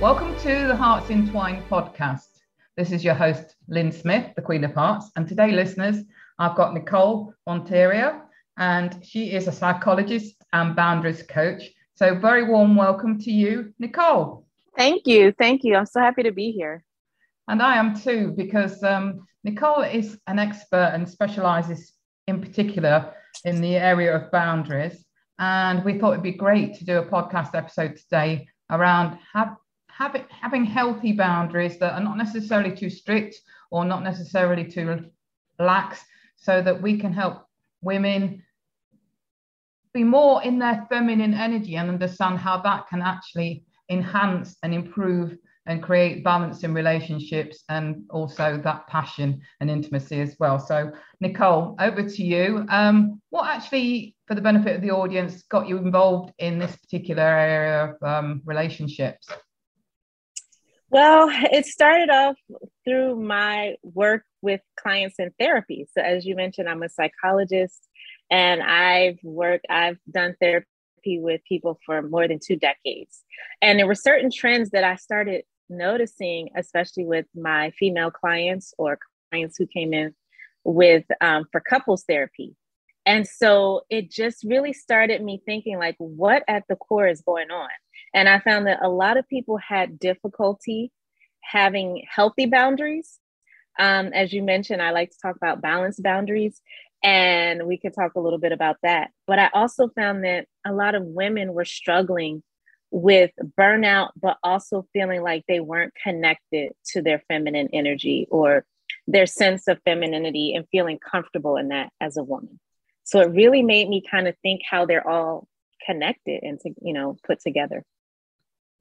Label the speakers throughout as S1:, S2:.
S1: Welcome to the Hearts Entwined podcast. This is your host, Lynn Smith, the Queen of Hearts. And today, listeners, I've got Nicole Monteria, and she is a psychologist and boundaries coach. So, very warm welcome to you, Nicole.
S2: Thank you. Thank you. I'm so happy to be here.
S1: And I am too, because um, Nicole is an expert and specializes in particular in the area of boundaries. And we thought it'd be great to do a podcast episode today around have, having, having healthy boundaries that are not necessarily too strict or not necessarily too lax, so that we can help women be more in their feminine energy and understand how that can actually enhance and improve and create balance in relationships and also that passion and intimacy as well. So, Nicole, over to you. Um, what actually, for the benefit of the audience, got you involved in this particular area of um, relationships?
S2: Well, it started off through my work with clients in therapy. So, as you mentioned, I'm a psychologist and I've worked, I've done therapy with people for more than two decades. And there were certain trends that I started noticing, especially with my female clients or clients who came in with um, for couples therapy. And so it just really started me thinking, like, what at the core is going on? And I found that a lot of people had difficulty having healthy boundaries. Um, as you mentioned, I like to talk about balanced boundaries, and we could talk a little bit about that. But I also found that a lot of women were struggling with burnout, but also feeling like they weren't connected to their feminine energy or their sense of femininity and feeling comfortable in that as a woman. So it really made me kind of think how they're all connected and to, you know put together.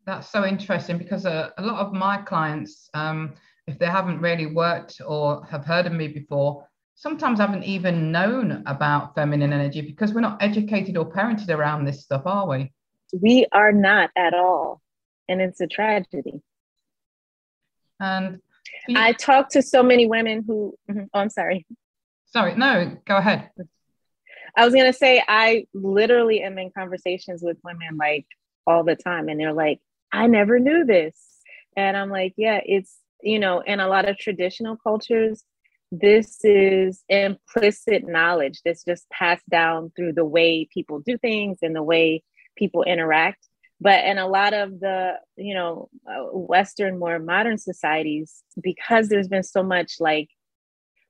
S1: That's so interesting because a, a lot of my clients, um, if they haven't really worked or have heard of me before, sometimes haven't even known about feminine energy because we're not educated or parented around this stuff, are we?
S2: We are not at all. And it's a tragedy.
S1: And
S2: you, I talk to so many women who, oh, I'm sorry.
S1: Sorry, no, go ahead.
S2: I was going to say, I literally am in conversations with women like all the time, and they're like, I never knew this. And I'm like, yeah, it's, you know, in a lot of traditional cultures, this is implicit knowledge that's just passed down through the way people do things and the way people interact but in a lot of the you know uh, western more modern societies because there's been so much like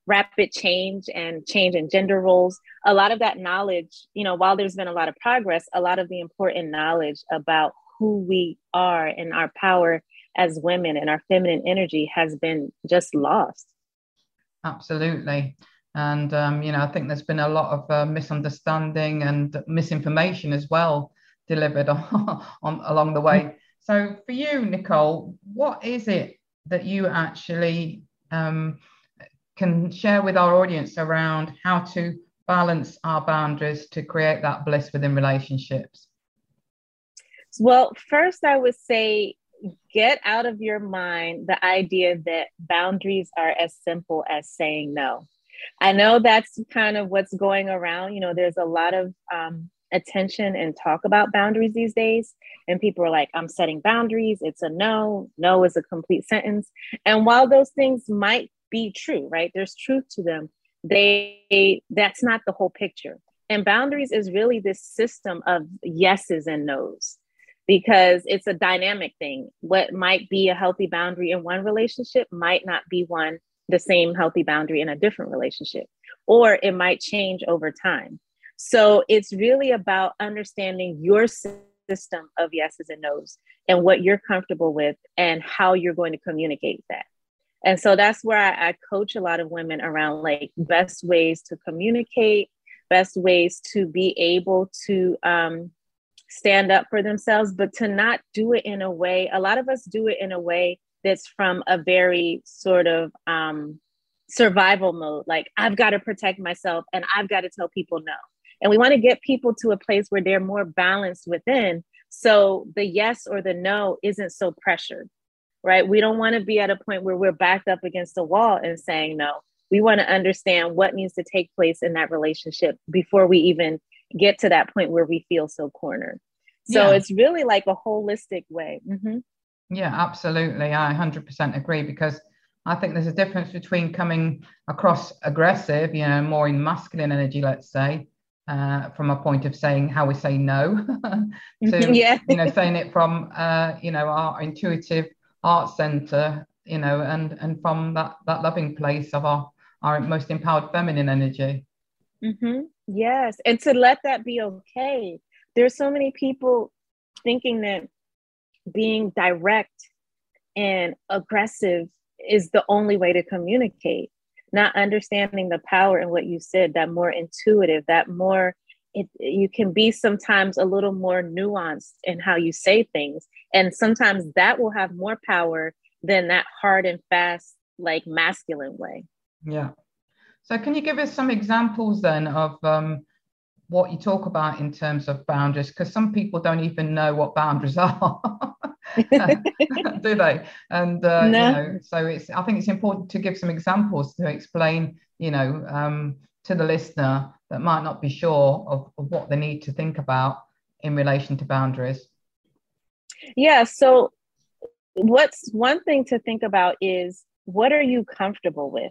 S2: rapid change and change in gender roles a lot of that knowledge you know while there's been a lot of progress a lot of the important knowledge about who we are and our power as women and our feminine energy has been just lost
S1: absolutely and um, you know i think there's been a lot of uh, misunderstanding and misinformation as well delivered on, on along the way. So for you, Nicole, what is it that you actually um, can share with our audience around how to balance our boundaries to create that bliss within relationships?
S2: Well, first, I would say get out of your mind the idea that boundaries are as simple as saying no. I know that's kind of what's going around. You know, there's a lot of um, attention and talk about boundaries these days. And people are like, I'm setting boundaries. It's a no. No is a complete sentence. And while those things might be true, right? There's truth to them. They that's not the whole picture. And boundaries is really this system of yeses and nos because it's a dynamic thing. What might be a healthy boundary in one relationship might not be one the same healthy boundary in a different relationship, or it might change over time. So it's really about understanding your system of yeses and nos and what you're comfortable with and how you're going to communicate that. And so that's where I, I coach a lot of women around like best ways to communicate, best ways to be able to um, stand up for themselves, but to not do it in a way, a lot of us do it in a way that's from a very sort of um, survival mode. Like, I've got to protect myself and I've got to tell people no. And we want to get people to a place where they're more balanced within. So the yes or the no isn't so pressured, right? We don't want to be at a point where we're backed up against the wall and saying no. We want to understand what needs to take place in that relationship before we even get to that point where we feel so cornered. So yeah. it's really like a holistic way. Mm-hmm.
S1: Yeah, absolutely. I 100% agree because I think there's a difference between coming across aggressive, you know, more in masculine energy, let's say, uh, from a point of saying how we say no, to yeah. you know saying it from uh, you know our intuitive art center, you know, and and from that that loving place of our our most empowered feminine energy.
S2: Mm-hmm. Yes, and to let that be okay. There's so many people thinking that being direct and aggressive is the only way to communicate not understanding the power in what you said that more intuitive that more it, you can be sometimes a little more nuanced in how you say things. And sometimes that will have more power than that hard and fast like masculine way.
S1: Yeah so can you give us some examples then of um, what you talk about in terms of boundaries? Because some people don't even know what boundaries are do they? And uh, no. you know so it's i think it's important to give some examples to explain you know um, to the listener that might not be sure of, of what they need to think about in relation to boundaries.
S2: Yeah so what's one thing to think about is what are you comfortable with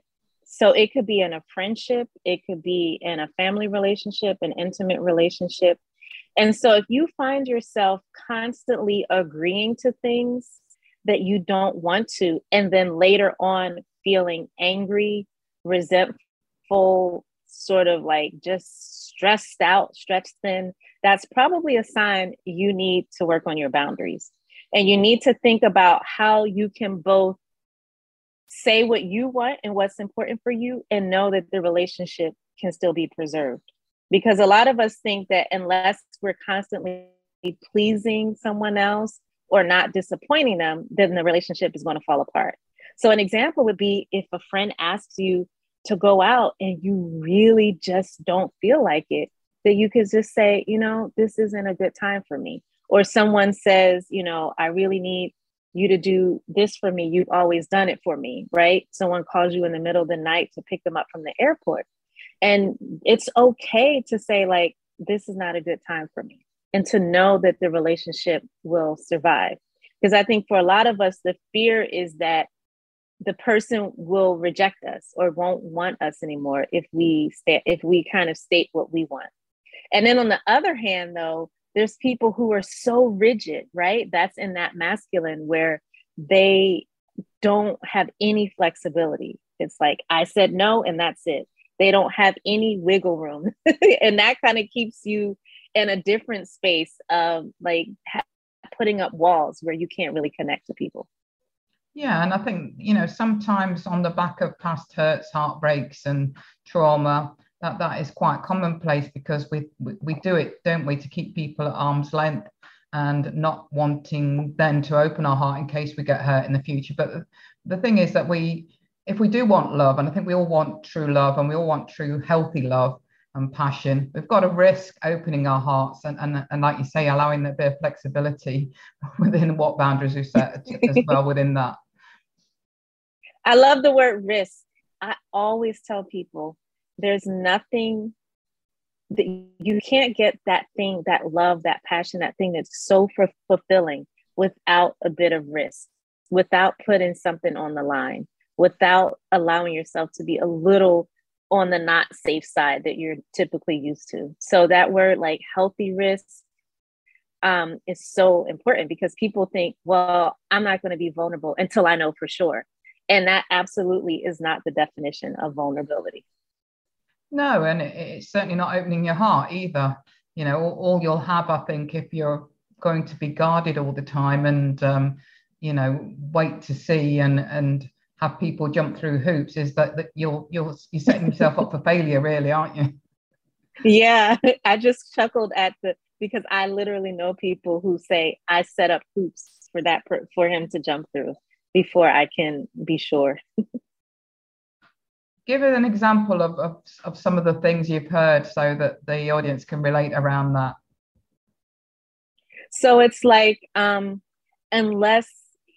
S2: so it could be in a friendship, it could be in a family relationship, an intimate relationship. And so if you find yourself constantly agreeing to things that you don't want to, and then later on feeling angry, resentful, sort of like just stressed out, stretched thin, that's probably a sign you need to work on your boundaries. And you need to think about how you can both say what you want and what's important for you and know that the relationship can still be preserved. Because a lot of us think that unless we're constantly pleasing someone else or not disappointing them then the relationship is going to fall apart. So an example would be if a friend asks you to go out and you really just don't feel like it that you could just say you know this isn't a good time for me. Or someone says you know i really need you to do this for me. You've always done it for me, right? Someone calls you in the middle of the night to pick them up from the airport. And it's okay to say, like, this is not a good time for me, and to know that the relationship will survive. Because I think for a lot of us, the fear is that the person will reject us or won't want us anymore if we stay, if we kind of state what we want. And then on the other hand, though, there's people who are so rigid, right? That's in that masculine where they don't have any flexibility. It's like, I said no, and that's it. They don't have any wiggle room. and that kind of keeps you in a different space of like ha- putting up walls where you can't really connect to people.
S1: Yeah, and I think, you know, sometimes on the back of past hurts, heartbreaks, and trauma, that that is quite commonplace because we, we, we do it, don't we, to keep people at arm's length and not wanting then to open our heart in case we get hurt in the future. But the, thing is that we, if we do want love, and I think we all want true love and we all want true healthy love and passion, we've got to risk opening our hearts and, and, and like you say, allowing a bit of flexibility within what boundaries we set as well within that.
S2: I love the word risk. I always tell people there's nothing that you can't get that thing, that love, that passion, that thing that's so f- fulfilling without a bit of risk, without putting something on the line, without allowing yourself to be a little on the not safe side that you're typically used to. So that word like healthy risk um, is so important because people think, well, I'm not going to be vulnerable until I know for sure. And that absolutely is not the definition of vulnerability.
S1: No, and it's certainly not opening your heart either. You know, all, all, you'll have, I think, if you're going to be guarded all the time and, um, you know, wait to see and and have people jump through hoops, is that that you're you're you're setting yourself up for failure, really, aren't you?
S2: Yeah, I just chuckled at the because I literally know people who say I set up hoops for that for him to jump through before I can be sure.
S1: Give an example of, of, of some of the things you've heard so that the audience can relate around that.
S2: So it's like, um, unless,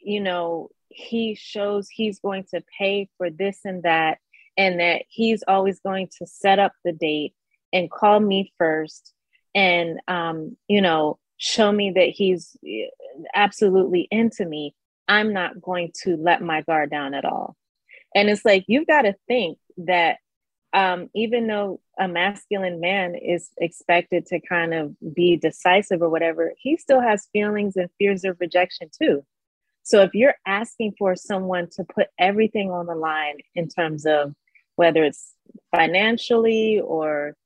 S2: you know, he shows he's going to pay for this and that, and that he's always going to set up the date and call me first and, um, you know, show me that he's eh, absolutely into me, I'm not going to let my guard down at all. And it's like, you've got to think that um, even though a masculine man is expected to kind of be decisive or whatever, he still has feelings and fears of rejection too. So if you're asking for someone to put everything on the line in terms of whether it's financially or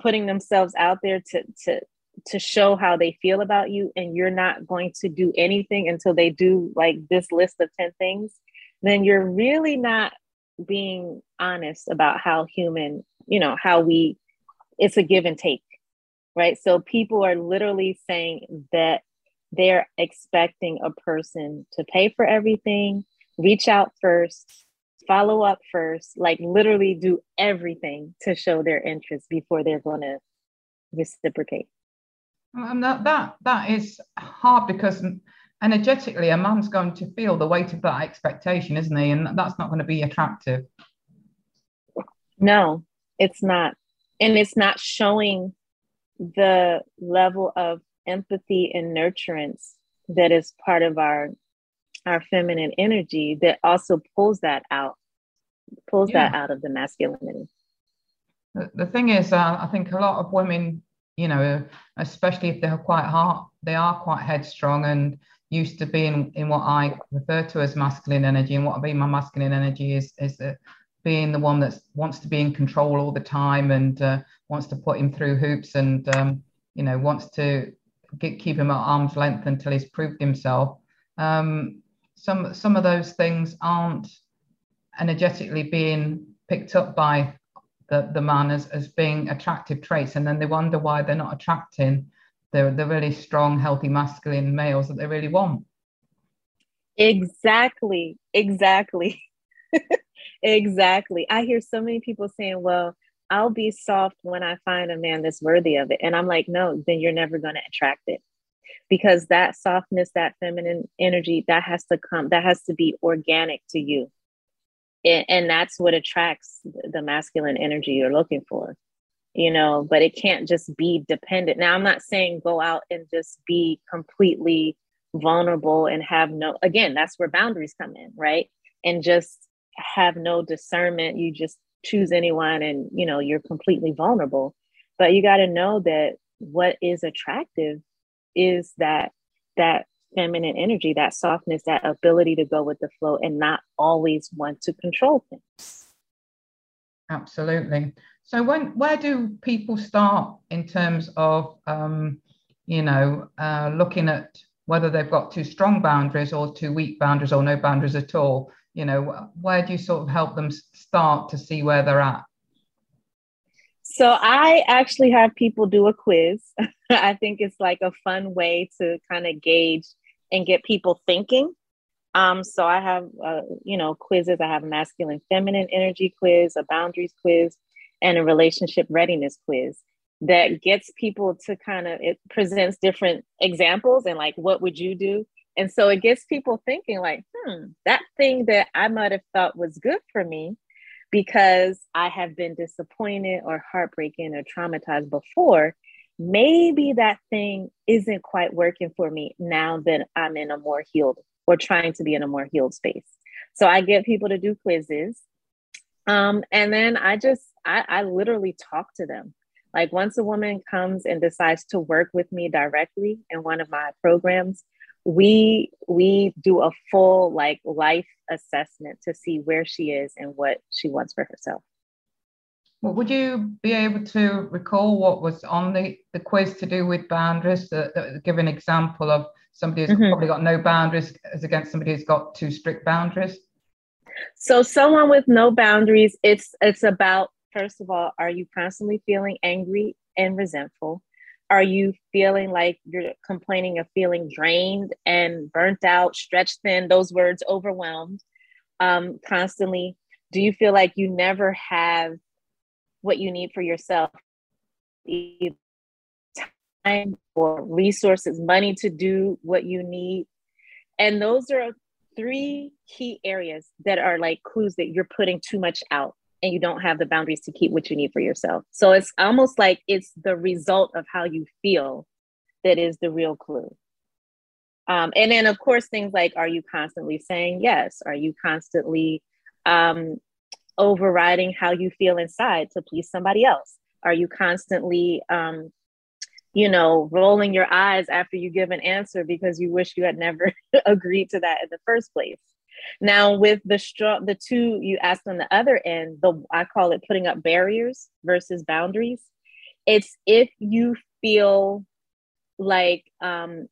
S2: putting themselves out there to to to show how they feel about you and you're not going to do anything until they do like this list of 10 things then you're really not being honest about how human you know how we it's a give and take right? So people are literally saying that they're expecting a person to pay for everything reach out first follow up first like literally do everything to show their interest before they're going to reciprocate.
S1: And that that that is hard because energetically a man's going to feel the weight of that expectation isn't he? And that's not going to be attractive.
S2: No it's not. And it's not showing the level of empathy and nurturance that is part of our our feminine energy that also pulls that out pulls yeah. that out of the masculinity.
S1: The, the thing is uh, i think a lot of women you know especially if they're quite hard they are quite headstrong and used to being in what I refer to as masculine energy. And what I mean my masculine energy is is that being the one that wants to be in control all the time and uh, wants to put him through hoops and um, you know wants to get, keep him at arm's length until he's proved himself. Um, some some of those things aren't energetically being picked up by the, the man as, as being attractive traits and then they wonder why they're not attracting the, the really strong, healthy, masculine males that they really want.
S2: Exactly. Exactly. exactly. I hear so many people saying, well, I'll be soft when I find a man that's worthy of it. And I'm like, no, then you're never going to attract it because that softness, that feminine energy, that has to come, that has to be organic to you. And, and that's what attracts the masculine energy you're looking for you know, but it can't just be dependent. Now, I'm not saying go out and just be completely vulnerable and have no, again, that's where boundaries come in, right? And just have no discernment. You just choose anyone and, you know, you're completely vulnerable. But you got to know that what is attractive is that, that feminine energy, that softness, that ability to go with the flow and not always want to control things.
S1: Absolutely. So when where do people start in terms of um, you know uh, looking at whether they've got too strong boundaries or too weak boundaries or no boundaries at all? You know, where do you sort of help them start to see where they're at?
S2: So I actually have people do a quiz. I think it's like a fun way to kind of gauge and get people thinking. Um, so I have, uh, you know, quizzes. I have masculine, feminine energy quiz, a boundaries quiz, and a relationship readiness quiz that gets people to kind of it presents different examples and like what would you do? And so it gets people thinking like hmm that thing that i might have thought was good for me because i have been disappointed or heartbroken or traumatized before maybe that thing isn't quite working for me now that i'm in a more healed or trying to be in a more healed space. So i get people to do quizzes um, and then I just, I, I literally talk to them. Like once a woman comes and decides to work with me directly in one of my programs, we we do a full like life assessment to see where she is and what she wants for herself.
S1: Well, would you be able to recall what was on the, the quiz to do with boundaries? Uh, give an example of somebody who's mm-hmm. probably got no boundaries as against somebody who's got too strict boundaries.
S2: So someone with no boundaries, it's it's about first of all, are you constantly feeling angry and resentful? Are you feeling like you're complaining of feeling drained and burnt out, stretched thin, those words overwhelmed um, constantly? Do you feel like you never have what you need for yourself? Time or resources, money to do what you need. And those are three key areas that are like clues that you're putting too much out and you don't have the boundaries to keep what you need for yourself. So it's almost like it's the result of how you feel that is the real clue. Um, and then, of course, things like are you constantly saying yes? Are you constantly um, overriding how you feel inside to please somebody else? Are you constantly, um, you know, rolling your eyes after you give an answer because you wish you had never agreed to that in the first place? Now, with the straw, the two you asked on the other end, the I call it putting up barriers versus boundaries. It's if you feel like um,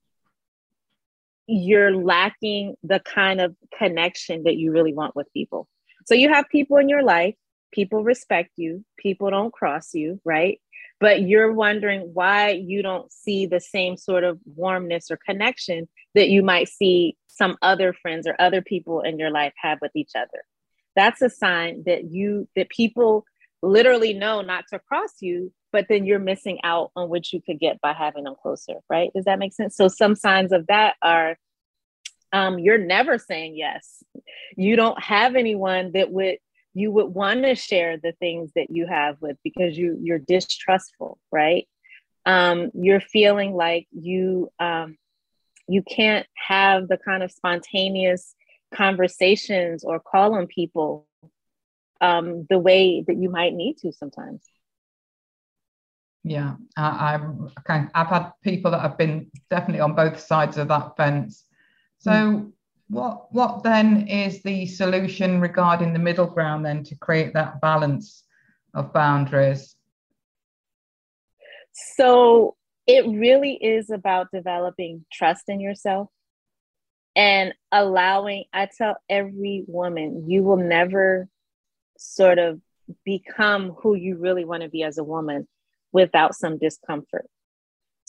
S2: you're lacking the kind of connection that you really want with people. So you have people in your life, people respect you, people don't cross you, right? But you're wondering why you don't see the same sort of warmness or connection that you might see some other friends or other people in your life have with each other. That's a sign that you that people literally know not to cross you, but then you're missing out on what you could get by having them closer, right? Does that make sense? So some signs of that are um, you're never saying yes. You don't have anyone that would you would want to share the things that you have with because you you're distrustful, right? Um, you're feeling like you um, you can't have the kind of spontaneous conversations or call on people um, the way that you might need to sometimes.
S1: Yeah, I, I'm okay. I've had people that have been definitely on both sides of that fence. So, mm. What what then is the solution regarding the middle ground then to create that balance of boundaries?
S2: So, it really is about developing trust in yourself and allowing i tell every woman you will never sort of become who you really want to be as a woman without some discomfort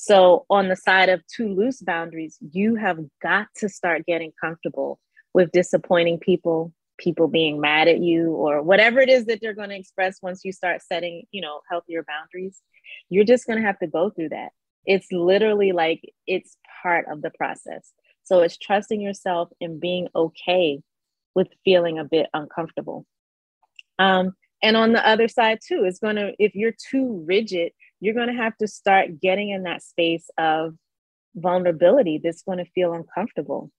S2: so on the side of too loose boundaries you have got to start getting comfortable with disappointing people people being mad at you or whatever it is that they're going to express once you start setting you know healthier boundaries you're just going to have to go through that it's literally like it's part of the process. So it's trusting yourself and being okay with feeling a bit uncomfortable. Um, and on the other side, too, it's going to, if you're too rigid, you're going to have to start getting in that space of vulnerability that's going to feel uncomfortable.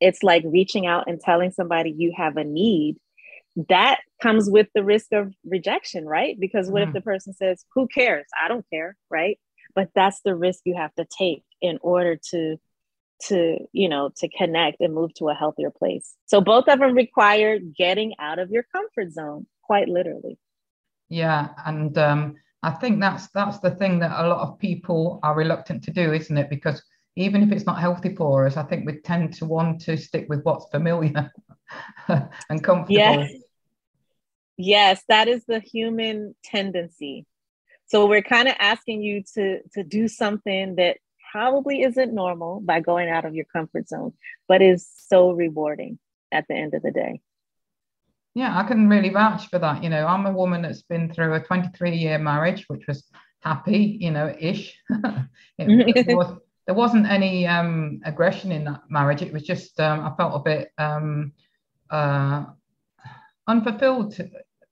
S2: It's like reaching out and telling somebody you have a need. That comes with the risk of rejection, right? Because what mm. if the person says, Who cares? I don't care, right? but that's the risk you have to take in order to to you know to connect and move to a healthier place so both of them require getting out of your comfort zone quite literally
S1: yeah and um, i think that's that's the thing that a lot of people are reluctant to do isn't it? Because even if it's not healthy for us i think we tend to want to stick with what's familiar and comfortable.
S2: Yes. Yes that is the human tendency. So we're kind of asking you to to do something that probably isn't normal by going out of your comfort zone, but is so rewarding at the end of the day.
S1: Yeah, I can really vouch for that. You know, I'm a woman that's been through a 23 year marriage, which was happy, you know, ish. it, was, there wasn't any um, aggression in that marriage. It was just, um, I felt a bit um, uh, unfulfilled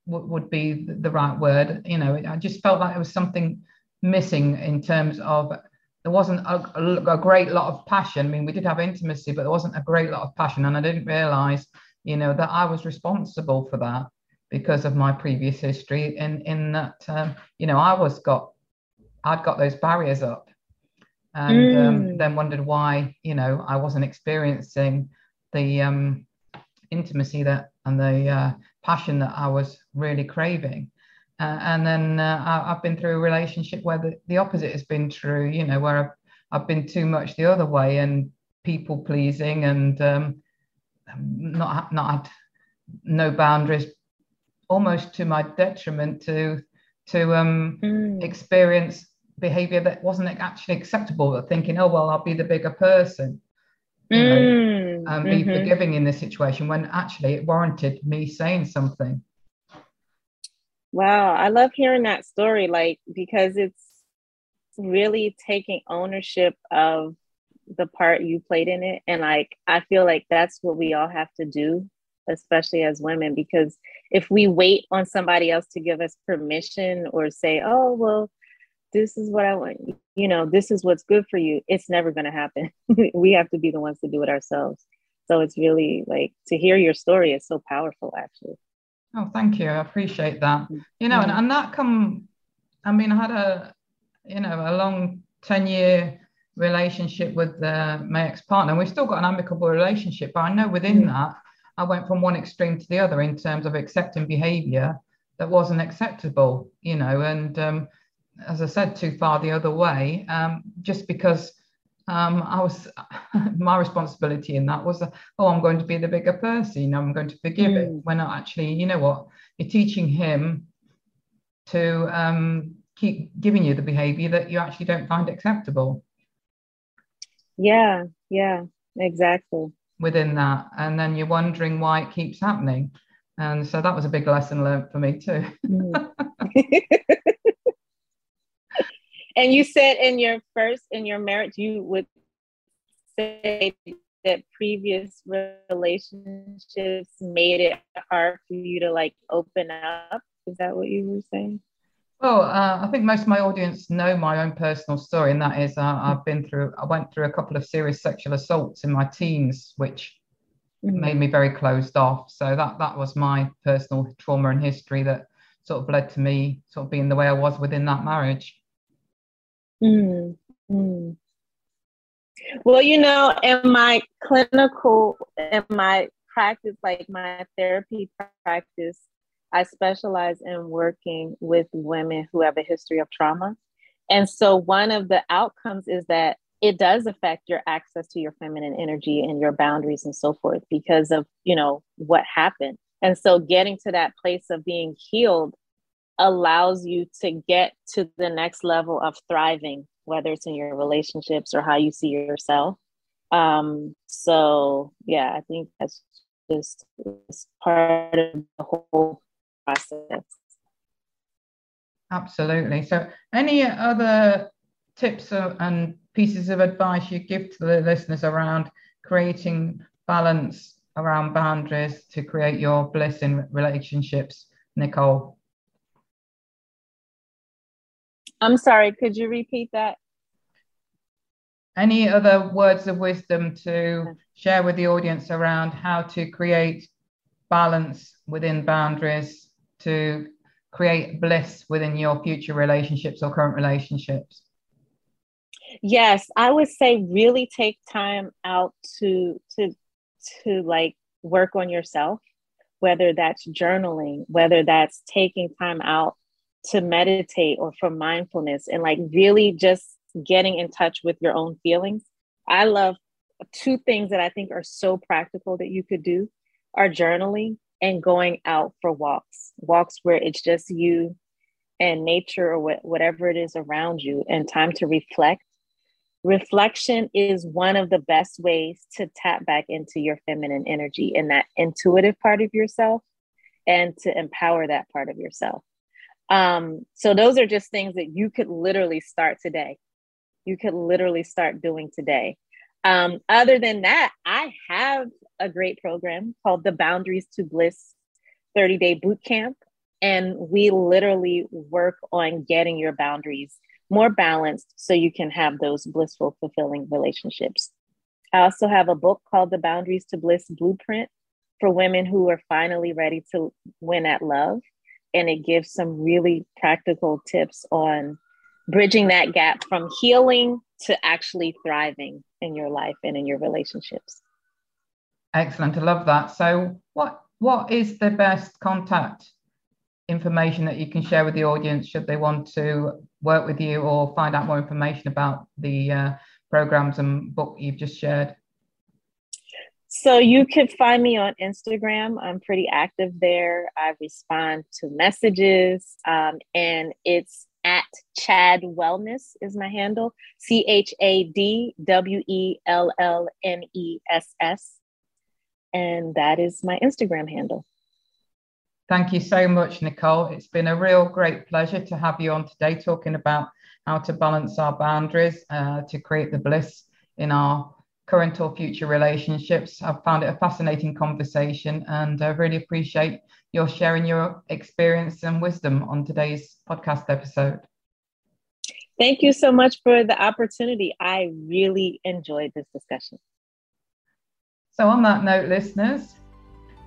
S1: w- would be the right word. You know, I just felt like there was something missing in terms of there wasn't a, a, a, great lot of passion. I mean, we did have intimacy, but there wasn't a great lot of passion, and I didn't realize, you know, that I was responsible for that because of my previous history. In in that, um, you know, I was got, I'd got those barriers up, and mm. um, then wondered why, you know, I wasn't experiencing the um, intimacy that and the uh, passion that I was really craving. Uh, and then uh, I, have been through a relationship where the, the opposite has been true, you know, where I've, I've been too much the other way and people pleasing and um, not, not had no boundaries, almost to my detriment to, to um, mm. experience behavior that wasn't actually acceptable, but thinking, oh, well, I'll be the bigger person. You
S2: Mm,
S1: know, and be
S2: mhm.
S1: forgiving in this situation when actually it warranted me saying something.
S2: Wow, I love hearing that story, like because it's really taking ownership of the part you played in it. And like I feel like that's what we all have to do, especially as women, because if we wait on somebody else to give us permission or say, oh, well, this is what I want, you know, this is what's good for you, it's never going to happen. we have to be the ones to do it ourselves. So it's really like to hear your story is so powerful, actually.
S1: Oh, thank you. I appreciate that. You know, and, and that come, I mean, I had a, you know, a long 10 year relationship with uh, my ex partner. We've still got an amicable relationship, but I know within
S2: Mm.
S1: that, I went from one extreme to the other in terms of accepting behavior that wasn't acceptable, you know, and um, as I said, too far the other way, um, just because um, I was, my responsibility in that was, oh, I'm going to be the bigger person, I'm going to forgive it.
S2: Mm.
S1: When I actually, you know what, you're teaching him to um, keep giving you the behavior that you actually don't find acceptable
S2: Yeah, yeah, exactly.
S1: within that. And then you're wondering why it keeps happening. And so that was a big lesson learned for me too.
S2: Mm. and you said in your first in your marriage you would say that previous relationships made it hard for you to like open up is that what you were saying
S1: Well, uh, I think most of my audience know my own personal story, and that is uh, I've been through, I went through a couple of serious sexual assaults in my teens, which made me very closed off. So that that was my personal trauma and history that sort of led to me sort of being the way I was within that marriage.
S2: Mm, mm. Well, you know, in my clinical, in my practice, like my therapy practice, I specialize in working with women who have a history of trauma. And so one of the outcomes is that it does affect your access to your feminine energy and your boundaries and so forth because of, you know, what happened. And so getting to that place of being healed allows you to get to the next level of thriving, whether it's in your relationships or how you see yourself. Um, so yeah, I think that's just part of the whole process.
S1: Absolutely. So, any other tips and pieces of advice you give to the listeners around creating balance around boundaries to create your bliss in relationships, Nicole?
S2: I'm sorry, could you repeat that?
S1: Any other words of wisdom to share with the audience around how to create balance within boundaries to create bliss within your future relationships or current relationships?
S2: Yes, I would say really take time out to to to like work on yourself, whether that's journaling, whether that's taking time out to meditate or for mindfulness and like really just getting in touch with your own feelings. I love two things that I think are so practical that you could do are journaling and going out for walks, walks where it's just you and nature or wh- whatever it is around you and time to reflect. Reflection is one of the best ways to tap back into your feminine energy and that intuitive part of yourself and to empower that part of yourself. Um, so those are just things that you could literally start today. You could literally start doing today. Um, other than that, I have a great program called the Boundaries to Bliss 30 Day Boot Camp. And we literally work on getting your boundaries more balanced so you can have those blissful, fulfilling relationships. I also have a book called The Boundaries to Bliss Blueprint for women who are finally ready to win at love. And it gives some really practical tips on bridging that gap from healing to actually thriving in your life and in your relationships.
S1: Excellent. I love that. So, what what is the best contact information that you can share with the audience should they want to work with you or find out more information about the uh, programs and book you've just shared?
S2: So you can find me on Instagram. I'm pretty active there. I respond to messages, um, and it's at Chad Wellness is my handle. C H A D W E L L N E S S. And that is my Instagram handle.
S1: Thank you so much, Nicole. It's been a real great pleasure to have you on today talking about how to balance our boundaries uh, to create the bliss in our current or future relationships. I've found it a fascinating conversation and I really appreciate your sharing your experience and wisdom on today's podcast episode.
S2: Thank you so much for the opportunity. I really enjoyed this discussion.
S1: So, on that note, listeners,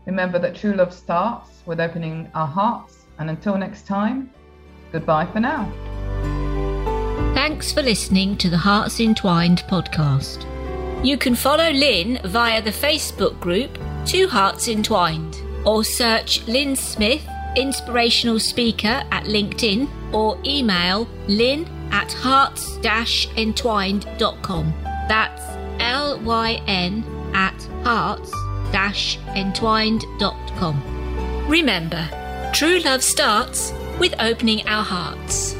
S1: remember that true love starts with opening our hearts. And until next time, goodbye for now.
S3: Thanks for listening to the Hearts Entwined podcast. You can follow Lynn via the Facebook group Two Hearts Entwined or search Lynn Smith, inspirational speaker at LinkedIn or email lynn at hearts entwined.com. That's L Y N at hearts entwined.com. Remember, true love starts with opening our hearts.